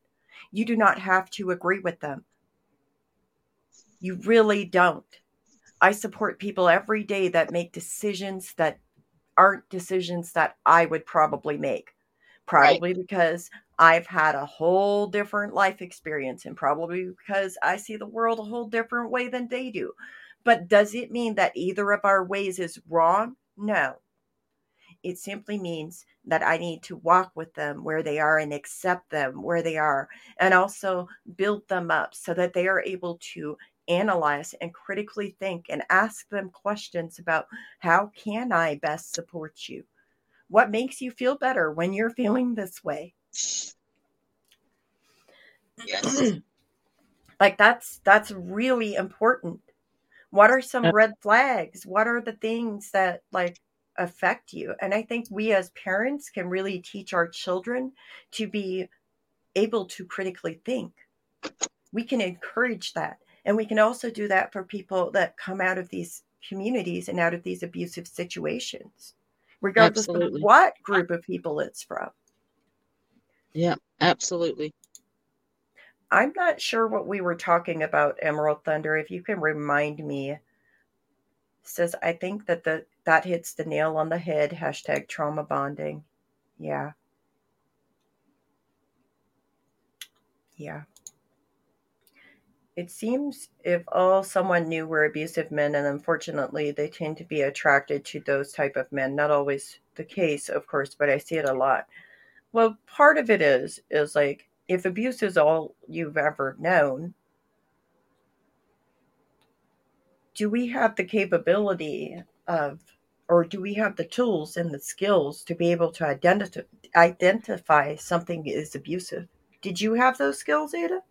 You do not have to agree with them. You really don't. I support people every day that make decisions that aren't decisions that I would probably make. Probably right. because I've had a whole different life experience and probably because I see the world a whole different way than they do. But does it mean that either of our ways is wrong? No. It simply means that I need to walk with them where they are and accept them where they are and also build them up so that they are able to analyze and critically think and ask them questions about how can I best support you? What makes you feel better when you're feeling this way? Yes. like that's that's really important. What are some red flags? What are the things that like affect you? And I think we as parents can really teach our children to be able to critically think. We can encourage that and we can also do that for people that come out of these communities and out of these abusive situations, regardless absolutely. of what group of people it's from. Yeah, absolutely. I'm not sure what we were talking about, Emerald Thunder. If you can remind me, says I think that the that hits the nail on the head. Hashtag trauma bonding. Yeah. Yeah. It seems if all someone knew were abusive men, and unfortunately they tend to be attracted to those type of men. Not always the case, of course, but I see it a lot. Well, part of it is is like if abuse is all you've ever known, do we have the capability of or do we have the tools and the skills to be able to identify identify something is abusive? Did you have those skills, Ada?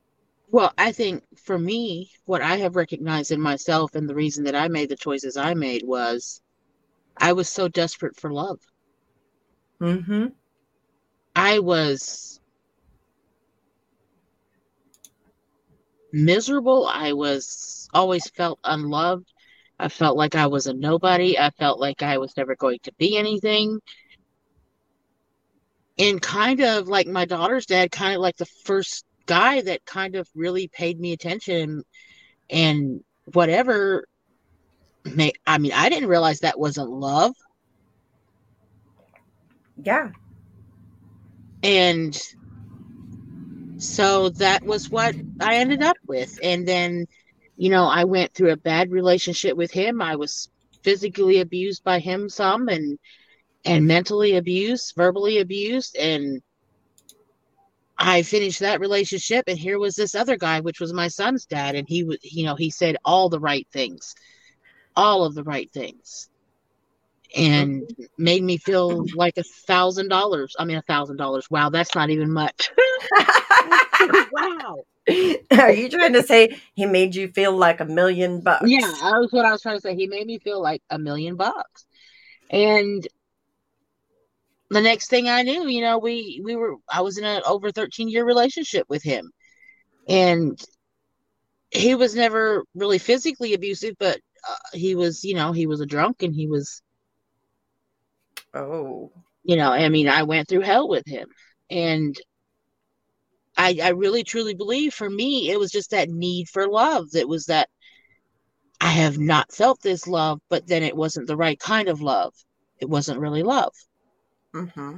Well, I think for me, what I have recognized in myself and the reason that I made the choices I made was I was so desperate for love. Mm-hmm. I was miserable. I was always felt unloved. I felt like I was a nobody. I felt like I was never going to be anything. And kind of like my daughter's dad, kind of like the first guy that kind of really paid me attention and whatever may I mean I didn't realize that wasn't love. Yeah. And so that was what I ended up with. And then, you know, I went through a bad relationship with him. I was physically abused by him some and and mentally abused, verbally abused and I finished that relationship, and here was this other guy, which was my son's dad, and he was, you know, he said all the right things, all of the right things, and mm-hmm. made me feel like a thousand dollars. I mean, a thousand dollars. Wow, that's not even much. wow. Are you trying to say he made you feel like a million bucks? Yeah, that was what I was trying to say. He made me feel like a million bucks. And the next thing I knew, you know, we we were I was in an over 13 year relationship with him. and he was never really physically abusive, but uh, he was, you know, he was a drunk and he was, Oh. you know, I mean, I went through hell with him, and I, I really truly believe for me, it was just that need for love. That was that I have not felt this love, but then it wasn't the right kind of love. It wasn't really love. Mm-hmm.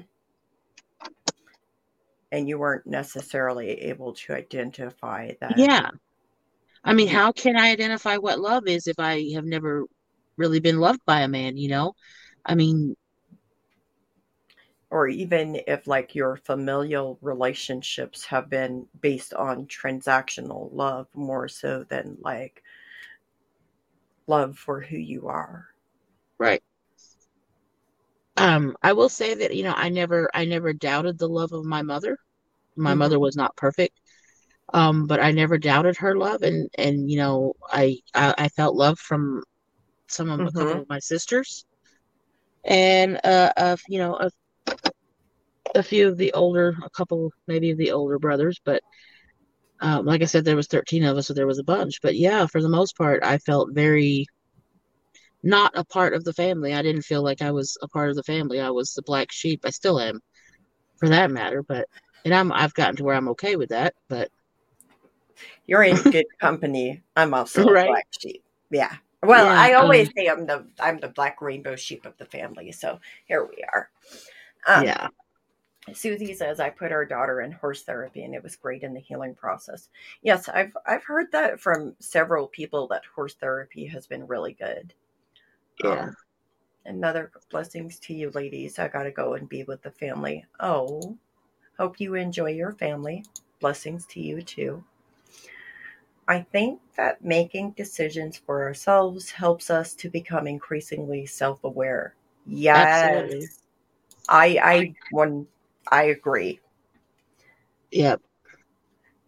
And you weren't necessarily able to identify that. Yeah. I mean, how can I identify what love is if I have never really been loved by a man, you know? I mean, Or even if like your familial relationships have been based on transactional love more so than like love for who you are. right. Um, I will say that, you know, I never I never doubted the love of my mother. My Mhm. mother was not perfect. Um, but I never doubted her love and and you know, I I, I felt love from some of a couple Mhm. of my sisters and uh of you know, a, a few of the older a couple maybe of the older brothers, but um, like I said, there was 13 of us, so there was a bunch. But yeah, for the most part, I felt very not a part of the family. I didn't feel like I was a part of the family. I was the black sheep. I still am, for that matter. But and I'm I've gotten to where I'm okay with that. But You're in good company. I'm also a black sheep. Yeah. Well, Yeah, I always um, say I'm the I'm the black rainbow sheep of the family. So here we are. Um, yeah, Susie says I put our daughter in horse therapy and it was great in the healing process. Yes, I've I've heard that from several people that horse therapy has been really good. Yeah, Um, another blessings to you ladies. I gotta go and be with the family. Oh, hope you enjoy your family. Blessings to you too. I think that making decisions for ourselves helps us to become increasingly self-aware. Yes. Absolutely. I I one I agree. yeah,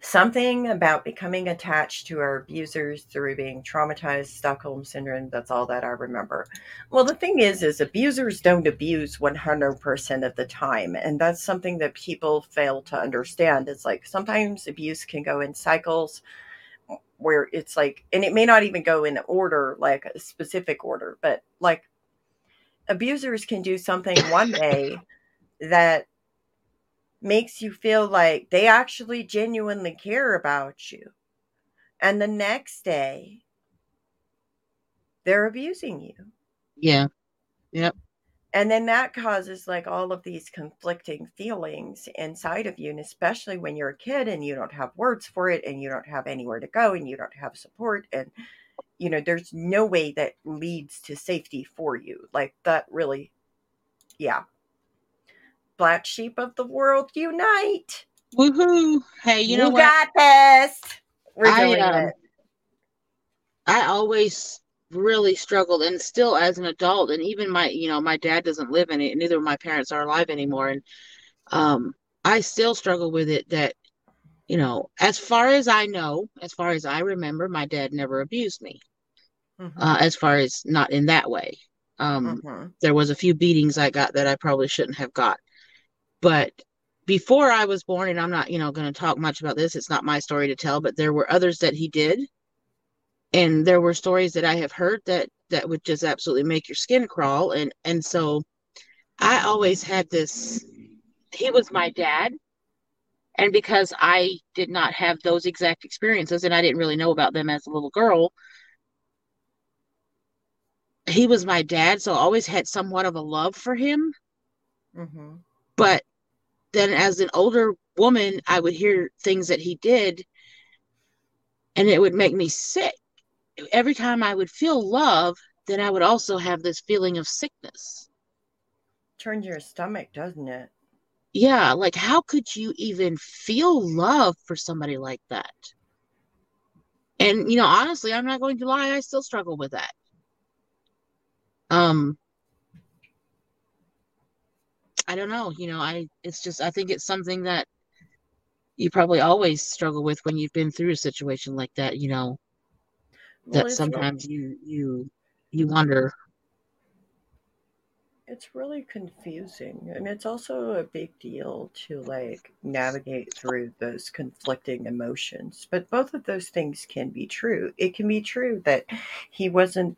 Something about becoming attached to our abusers through being traumatized, Stockholm syndrome, that's all that I remember. Well, the thing is is abusers don't abuse 100% of the time, and that's something that people fail to understand. It's like sometimes abuse can go in cycles where it's like and it may not even go in order like a specific order, but like abusers can do something one day that makes you feel like they actually genuinely care about you. And the next day, they're abusing you. yeah, Yep. And then that causes like all of these conflicting feelings inside of you. And especially when you're a kid and you don't have words for it and you don't have anywhere to go and you don't have support. And, you know, there's no way that leads to safety for you. Like that really, yeah. Black sheep of the world, unite. woohoo! Hey, you know what? got this. We're I, doing um, it. I always really struggled and still as an adult and even my you know my dad doesn't live in it neither of my parents are alive anymore and um I still struggle with it that you know as far as I know as far as I remember my dad never abused me Mhm. uh as far as not in that way um Mhm. there was a few beatings I got that I probably shouldn't have got but before I was born and I'm not you know going to talk much about this it's not my story to tell but there were others that he did. And there were stories that I have heard that that would just absolutely make your skin crawl. And and so I always had this he was my dad. And because I did not have those exact experiences and I didn't really know about them as a little girl he was my dad. So I always had somewhat of a love for him. Mhm. but then as an older woman I would hear things that he did and it would make me sick every time I would feel love then I would also have this feeling of sickness Turns your stomach, doesn't it? yeah, like how could you even feel love for somebody like that? And you know, honestly, I'm not going to lie, I still struggle with that. Um, I don't know, you know, I it's just I think it's something that you probably always struggle with when you've been through a situation like that, you know, that real- sometimes you you you wonder, it's really confusing and it's also a big deal to like navigate through those conflicting emotions but both of those things can be true. It can be true that he wasn't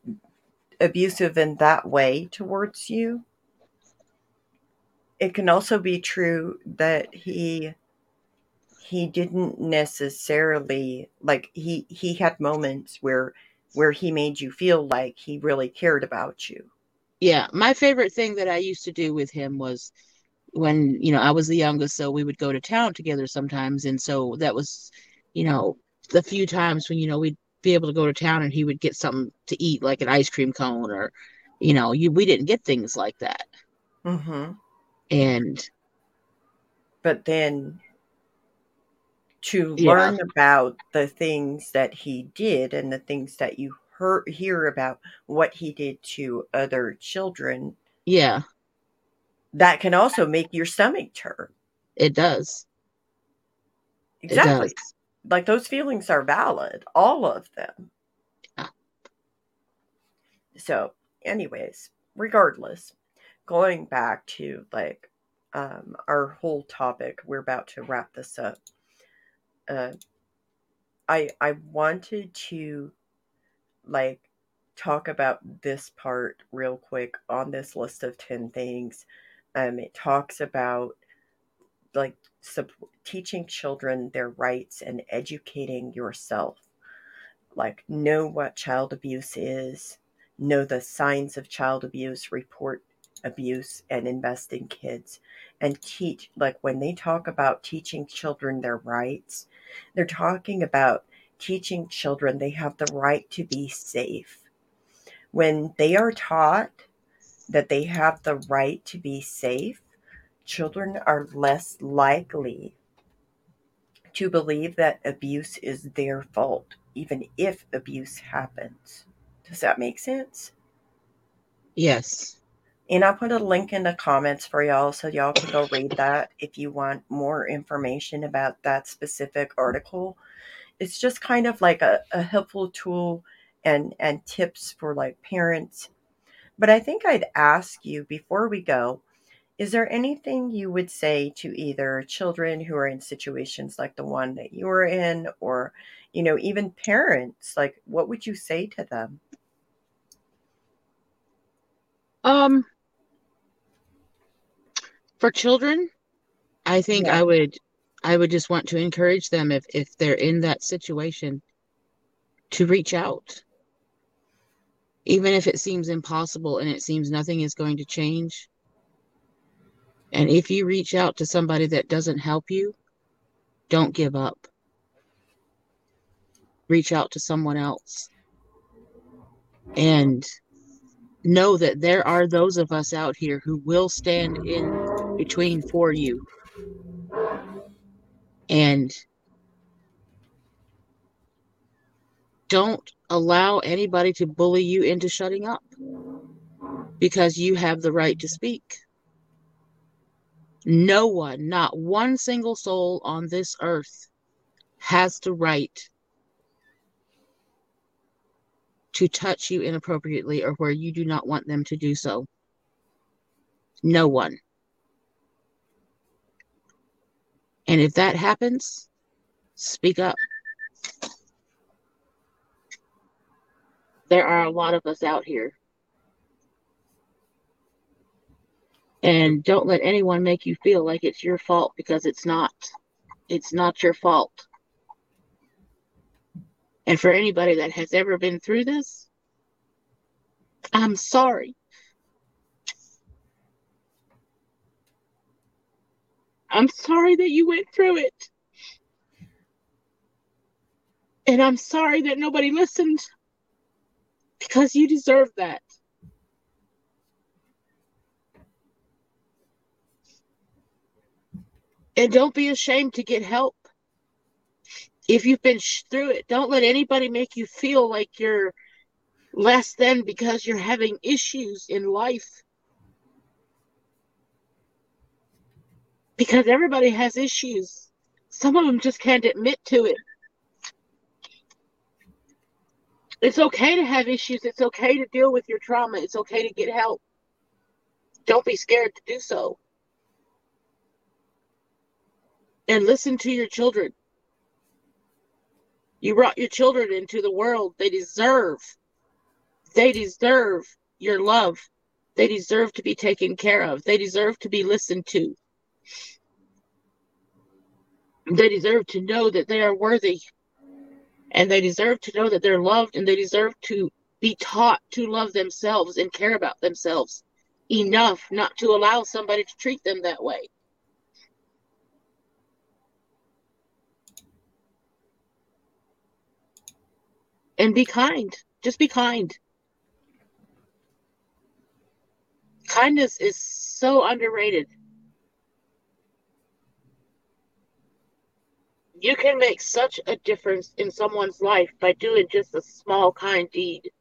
abusive in that way towards you it can also be true that he he didn't necessarily like he he had moments where where he made you feel like he really cared about you yeah my favorite thing that i used to do with him was when you know i was the youngest so we would go to town together sometimes and so that was you know the few times when you know we'd be able to go to town and he would get something to eat like an ice cream cone or you know you we didn't get things like that mm-hmm. And but then to Yeah. learn about the things that he did and the things that you hear, hear about what he did to other children yeah. that can also make your stomach turn. It does. Exactly. it does. Like those feelings are valid all of them. Yeah. so anyways regardless going back to like um, our whole topic we're about to wrap this up. Uh, i i wanted to like talk about this part real quick on this list of 10 things. Um it talks about like sup- teaching children their rights and educating yourself. Like know what child abuse is know the signs of child abuse report abuse and invest in kids and teach like when they talk about teaching children their rights they're talking about teaching children they have the right to be safe when they are taught that they have the right to be safe children are less likely to believe that abuse is their fault, even if abuse happens. Does that make sense? yes And I'll put a link in the comments for y'all so y'all can go read that if you want more information about that specific article. It's just kind of like a, a helpful tool and, and tips for like parents. But I think I'd ask you before we go is there anything you would say to either children who are in situations like the one that you were in or you know even parents like what would you say to them um for children i think Yeah. i would i would just want to encourage them if if they're in that situation to reach out. Even if it seems impossible and it seems nothing is going to change. And if you reach out to somebody that doesn't help you don't give up. Reach out to someone else. And know that there are those of us out here who will stand in between for you and don't allow anybody to bully you into shutting up because you have the right to speak. No one, not one single soul on this earth, has the right to touch you inappropriately or where you do not want them to do so. No one. And if that happens, speak up. There are a lot of us out here. And don't let anyone make you feel like it's your fault because it's not. It's not your fault. And for anybody that has ever been through this, I'm sorry. I'm sorry that you went through it. And I'm sorry that nobody listened because you deserve that. And don't be ashamed to get help. If you've been sh- through it, don't let anybody make you feel like you're less than because you're having issues in life. Because everybody has issues. Some of them just can't admit to it. It's okay to have issues. It's okay to deal with your trauma. It's okay to get help. Don't be scared to do so. And listen to your children. You brought your children into the world. They deserve, they deserve your love. They deserve to be taken care of. They deserve to be listened to. They deserve to know that they are worthy. And they deserve to know that they're loved and they deserve to be taught to love themselves and care about themselves enough not to allow somebody to treat them that way. And be kind. Just be kind. Kindness is so underrated. You can make such a difference in someone's life by doing just a small, kind deed.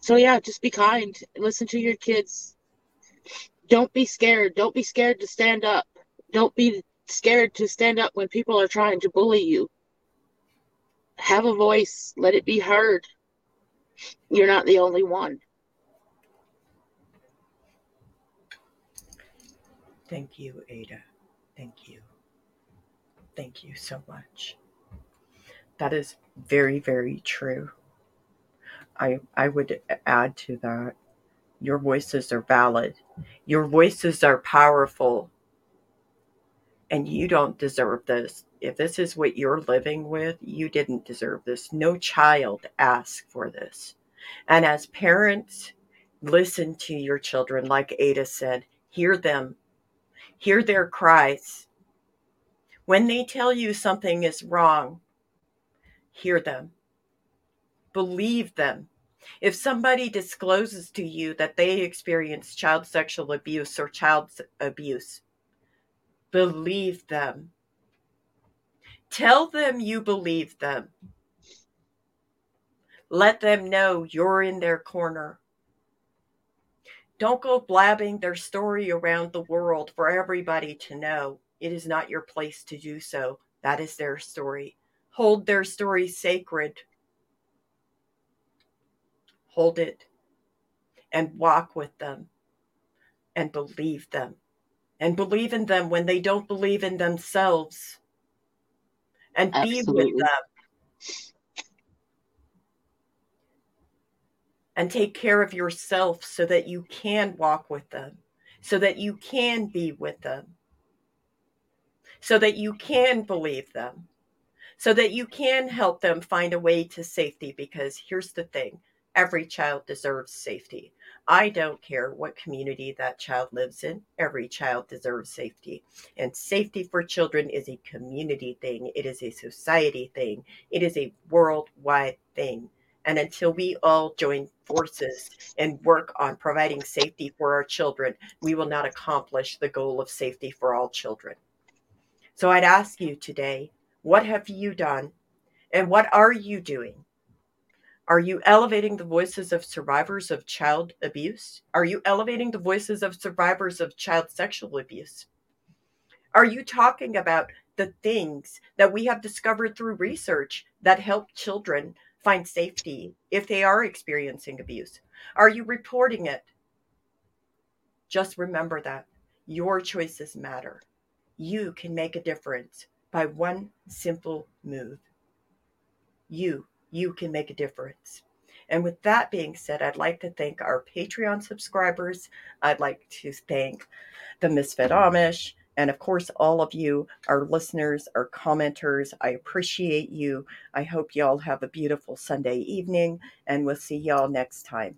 So, yeah, just be kind. Listen to your kids. Don't be scared. Don't be scared to stand up. Don't be scared to stand up when people are trying to bully you. Have a voice. Let it be heard. You're not the only one. Thank you, Ada. Thank you. Thank you so much. That is very, very true. I I would add to that. Your voices are valid. Your voices are powerful. And you don't deserve this. If this is what you're living with, you didn't deserve this. No child asked for this. And as parents, listen to your children, like Ada said, hear them, hear their cries. When they tell you something is wrong, hear them, believe them. If somebody discloses to you that they experienced child sexual abuse or child abuse, believe them. Tell them you believe them. Let them know you're in their corner. Don't go blabbing their story around the world for everybody to know. It is not your place to do so. That is their story. Hold their story sacred. Hold it and walk with them and believe them and believe in them when they don't believe in themselves and Absolutely. be with them and take care of yourself so that you can walk with them, so that you can be with them, so that you can believe them, so that you can help them find a way to safety. Because here's the thing every child deserves safety. I don't care what community that child lives in. Every child deserves safety. And safety for children is a community thing, it is a society thing, it is a worldwide thing. And until we all join forces and work on providing safety for our children, we will not accomplish the goal of safety for all children. So I'd ask you today what have you done and what are you doing? Are you elevating the voices of survivors of child abuse? Are you elevating the voices of survivors of child sexual abuse? Are you talking about the things that we have discovered through research that help children find safety if they are experiencing abuse? Are you reporting it? Just remember that your choices matter. You can make a difference by one simple move. You, you can make a difference. And with that being said, I'd like to thank our Patreon subscribers. I'd like to thank the Misfit Amish, and of course, all of you, our listeners, our commenters, I appreciate you. I hope y'all have a beautiful Sunday evening, and we'll see y'all next time.